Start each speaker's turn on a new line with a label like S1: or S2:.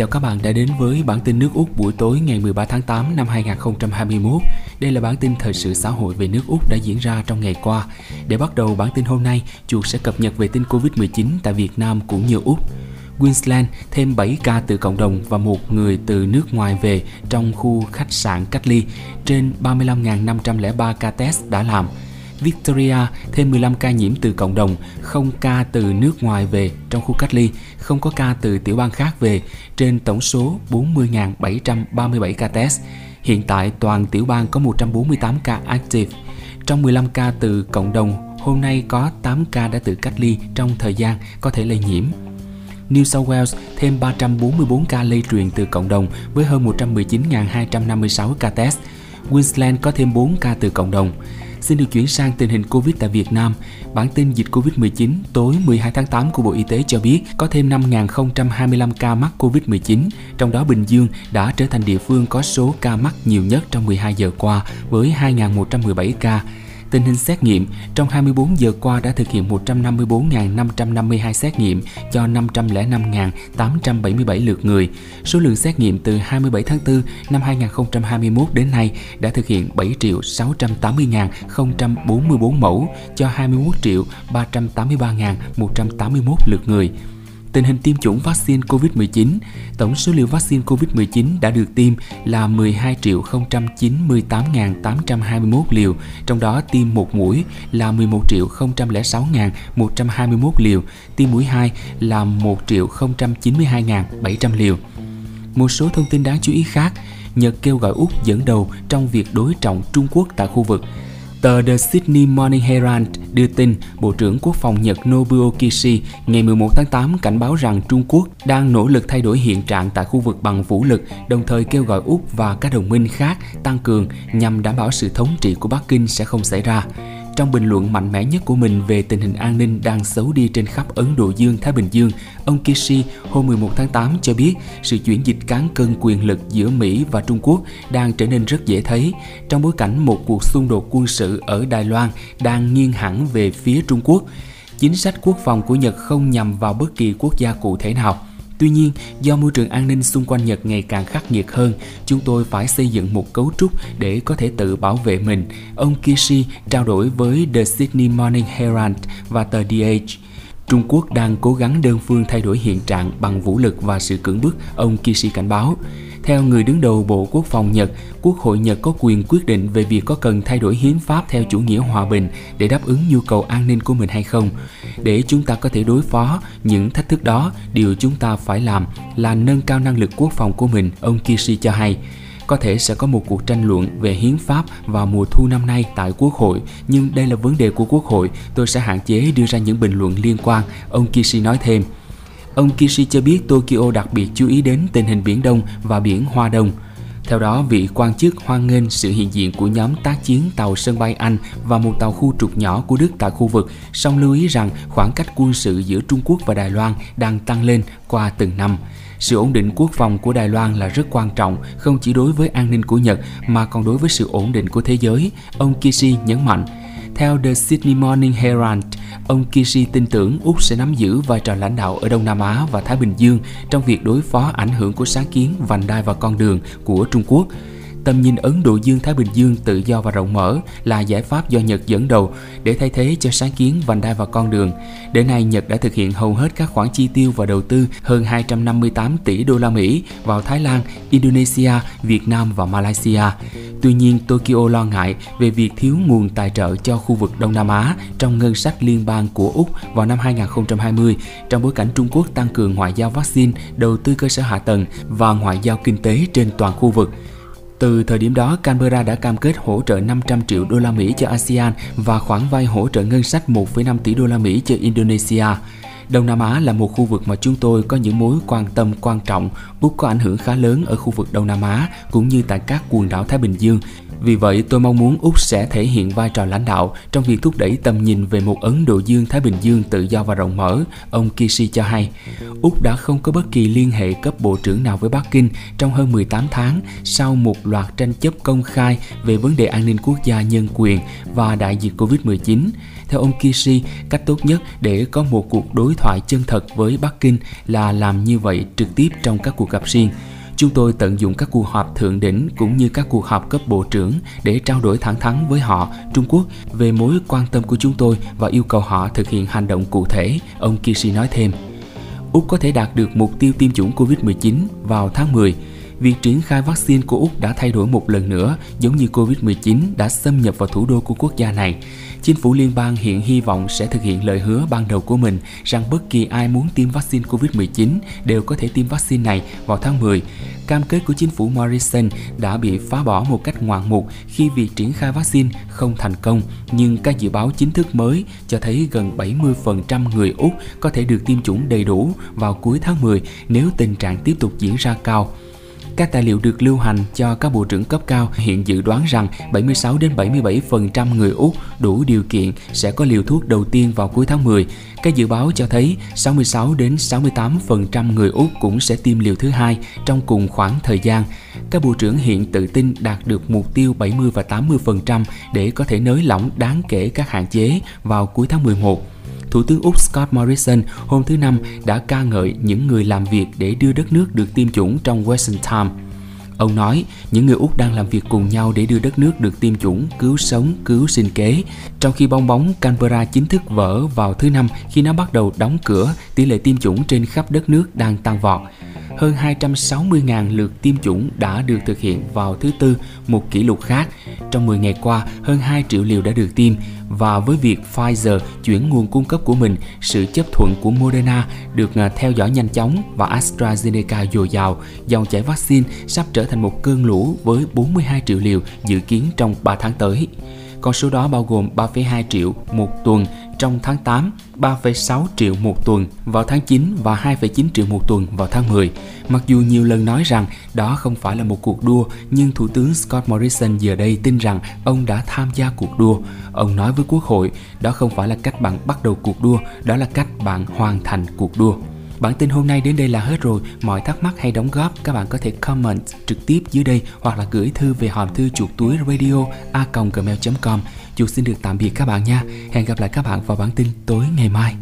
S1: Chào các bạn đã đến với bản tin nước Úc buổi tối ngày 13 tháng 8 năm 2021. Đây là bản tin thời sự xã hội về nước Úc đã diễn ra trong ngày qua. Để bắt đầu bản tin hôm nay, chuột sẽ cập nhật về tin Covid-19 tại Việt Nam cũng như Úc. Queensland thêm 7 ca từ cộng đồng và một người từ nước ngoài về trong khu khách sạn cách ly. Trên 35.503 ca test đã làm. Victoria thêm 15 ca nhiễm từ cộng đồng, không ca từ nước ngoài về trong khu cách ly, không có ca từ tiểu bang khác về, trên tổng số 40.737 ca test. Hiện tại toàn tiểu bang có 148 ca active. Trong 15 ca từ cộng đồng, hôm nay có 8 ca đã tự cách ly trong thời gian có thể lây nhiễm. New South Wales thêm 344 ca lây truyền từ cộng đồng với hơn 119.256 ca test. Queensland có thêm 4 ca từ cộng đồng. Xin được chuyển sang tình hình Covid tại Việt Nam. Bản tin dịch Covid-19 tối 12 tháng 8 của Bộ Y tế cho biết có thêm 5.025 ca mắc Covid-19, trong đó Bình Dương đã trở thành địa phương có số ca mắc nhiều nhất trong 12 giờ qua với 2.117 ca. Tình hình xét nghiệm, trong 24 giờ qua đã thực hiện 154.552 xét nghiệm cho 505.877 lượt người. Số lượng xét nghiệm từ 27 tháng 4 năm 2021 đến nay đã thực hiện 7.680.044 mẫu cho 21.383.181 lượt người. Tình hình tiêm chủng vaccine COVID-19, tổng số liều vaccine COVID-19 đã được tiêm là 12 098.821 liều, trong đó tiêm một mũi là 11 006.121 liều, tiêm mũi 2 là 1 092.700 liều. Một số thông tin đáng chú ý khác, Nhật kêu gọi Úc dẫn đầu trong việc đối trọng Trung Quốc tại khu vực. Tờ The Sydney Morning Herald đưa tin Bộ trưởng Quốc phòng Nhật Nobuo Kishi ngày 11 tháng 8 cảnh báo rằng Trung Quốc đang nỗ lực thay đổi hiện trạng tại khu vực bằng vũ lực, đồng thời kêu gọi Úc và các đồng minh khác tăng cường nhằm đảm bảo sự thống trị của Bắc Kinh sẽ không xảy ra. Trong bình luận mạnh mẽ nhất của mình về tình hình an ninh đang xấu đi trên khắp Ấn Độ Dương, Thái Bình Dương, ông Kishi hôm 11 tháng 8 cho biết sự chuyển dịch cán cân quyền lực giữa Mỹ và Trung Quốc đang trở nên rất dễ thấy trong bối cảnh một cuộc xung đột quân sự ở Đài Loan đang nghiêng hẳn về phía Trung Quốc. Chính sách quốc phòng của Nhật không nhằm vào bất kỳ quốc gia cụ thể nào – Tuy nhiên, do môi trường an ninh xung quanh Nhật ngày càng khắc nghiệt hơn, chúng tôi phải xây dựng một cấu trúc để có thể tự bảo vệ mình. Ông Kishi trao đổi với The Sydney Morning Herald và tờ The Age. Trung Quốc đang cố gắng đơn phương thay đổi hiện trạng bằng vũ lực và sự cưỡng bức, ông Kishi cảnh báo. Theo người đứng đầu Bộ Quốc phòng Nhật, Quốc hội Nhật có quyền quyết định về việc có cần thay đổi hiến pháp theo chủ nghĩa hòa bình để đáp ứng nhu cầu an ninh của mình hay không. Để chúng ta có thể đối phó những thách thức đó, điều chúng ta phải làm là nâng cao năng lực quốc phòng của mình, ông Kishi cho hay. Có thể sẽ có một cuộc tranh luận về hiến pháp vào mùa thu năm nay tại Quốc hội, nhưng đây là vấn đề của Quốc hội, tôi sẽ hạn chế đưa ra những bình luận liên quan, ông Kishi nói thêm. Ông Kishi cho biết Tokyo đặc biệt chú ý đến tình hình Biển Đông và Biển Hoa Đông. Theo đó, vị quan chức hoan nghênh sự hiện diện của nhóm tác chiến tàu sân bay Anh và một tàu khu trục nhỏ của Đức tại khu vực, song lưu ý rằng khoảng cách quân sự giữa Trung Quốc và Đài Loan đang tăng lên qua từng năm. Sự ổn định quốc phòng của Đài Loan là rất quan trọng, không chỉ đối với an ninh của Nhật mà còn đối với sự ổn định của thế giới, ông Kishi nhấn mạnh. Theo The Sydney Morning Herald, ông Kishi tin tưởng Úc sẽ nắm giữ vai trò lãnh đạo ở Đông Nam Á và Thái Bình Dương trong việc đối phó ảnh hưởng của sáng kiến vành đai và con đường của Trung Quốc tầm nhìn Ấn Độ Dương-Thái Bình Dương tự do và rộng mở là giải pháp do Nhật dẫn đầu để thay thế cho sáng kiến vành đai và con đường. Đến nay, Nhật đã thực hiện hầu hết các khoản chi tiêu và đầu tư hơn 258 tỷ đô la Mỹ vào Thái Lan, Indonesia, Việt Nam và Malaysia. Tuy nhiên, Tokyo lo ngại về việc thiếu nguồn tài trợ cho khu vực Đông Nam Á trong ngân sách liên bang của Úc vào năm 2020 trong bối cảnh Trung Quốc tăng cường ngoại giao vaccine, đầu tư cơ sở hạ tầng và ngoại giao kinh tế trên toàn khu vực. Từ thời điểm đó, Canberra đã cam kết hỗ trợ 500 triệu đô la Mỹ cho ASEAN và khoản vay hỗ trợ ngân sách 1,5 tỷ đô la Mỹ cho Indonesia. Đông Nam Á là một khu vực mà chúng tôi có những mối quan tâm quan trọng. Úc có ảnh hưởng khá lớn ở khu vực Đông Nam Á cũng như tại các quần đảo Thái Bình Dương. Vì vậy, tôi mong muốn Úc sẽ thể hiện vai trò lãnh đạo trong việc thúc đẩy tầm nhìn về một Ấn Độ Dương-Thái Bình Dương tự do và rộng mở, ông Kishi cho hay. Úc đã không có bất kỳ liên hệ cấp bộ trưởng nào với Bắc Kinh trong hơn 18 tháng sau một loạt tranh chấp công khai về vấn đề an ninh quốc gia nhân quyền và đại dịch Covid-19. Theo ông Kishi, cách tốt nhất để có một cuộc đối thoại chân thật với Bắc Kinh là làm như vậy trực tiếp trong các cuộc gặp riêng. Chúng tôi tận dụng các cuộc họp thượng đỉnh cũng như các cuộc họp cấp bộ trưởng để trao đổi thẳng thắn với họ, Trung Quốc, về mối quan tâm của chúng tôi và yêu cầu họ thực hiện hành động cụ thể, ông Kishi nói thêm. Úc có thể đạt được mục tiêu tiêm chủng COVID-19 vào tháng 10. Việc triển khai vaccine của Úc đã thay đổi một lần nữa, giống như COVID-19 đã xâm nhập vào thủ đô của quốc gia này. Chính phủ liên bang hiện hy vọng sẽ thực hiện lời hứa ban đầu của mình rằng bất kỳ ai muốn tiêm vaccine COVID-19 đều có thể tiêm vaccine này vào tháng 10. Cam kết của chính phủ Morrison đã bị phá bỏ một cách ngoạn mục khi việc triển khai vaccine không thành công, nhưng các dự báo chính thức mới cho thấy gần 70% người Úc có thể được tiêm chủng đầy đủ vào cuối tháng 10 nếu tình trạng tiếp tục diễn ra cao. Các tài liệu được lưu hành cho các bộ trưởng cấp cao hiện dự đoán rằng 76 đến 77% người Úc đủ điều kiện sẽ có liều thuốc đầu tiên vào cuối tháng 10. Các dự báo cho thấy 66 đến 68% người Úc cũng sẽ tiêm liều thứ hai trong cùng khoảng thời gian. Các bộ trưởng hiện tự tin đạt được mục tiêu 70 và 80% để có thể nới lỏng đáng kể các hạn chế vào cuối tháng 11. Thủ tướng Úc Scott Morrison hôm thứ Năm đã ca ngợi những người làm việc để đưa đất nước được tiêm chủng trong Western Time. Ông nói, những người Úc đang làm việc cùng nhau để đưa đất nước được tiêm chủng, cứu sống, cứu sinh kế. Trong khi bong bóng Canberra chính thức vỡ vào thứ năm khi nó bắt đầu đóng cửa, tỷ lệ tiêm chủng trên khắp đất nước đang tăng vọt hơn 260.000 lượt tiêm chủng đã được thực hiện vào thứ Tư, một kỷ lục khác. Trong 10 ngày qua, hơn 2 triệu liều đã được tiêm và với việc Pfizer chuyển nguồn cung cấp của mình, sự chấp thuận của Moderna được à, theo dõi nhanh chóng và AstraZeneca dồi dào, dòng chảy vaccine sắp trở thành một cơn lũ với 42 triệu liều dự kiến trong 3 tháng tới. Con số đó bao gồm 3,2 triệu một tuần trong tháng 8, 3,6 triệu một tuần vào tháng 9 và 2,9 triệu một tuần vào tháng 10. Mặc dù nhiều lần nói rằng đó không phải là một cuộc đua, nhưng Thủ tướng Scott Morrison giờ đây tin rằng ông đã tham gia cuộc đua. Ông nói với Quốc hội, đó không phải là cách bạn bắt đầu cuộc đua, đó là cách bạn hoàn thành cuộc đua. Bản tin hôm nay đến đây là hết rồi. Mọi thắc mắc hay đóng góp các bạn có thể comment trực tiếp dưới đây hoặc là gửi thư về hòm thư chuột túi radio a gmail.com dù xin được tạm biệt các bạn nha. Hẹn gặp lại các bạn vào bản tin tối ngày mai.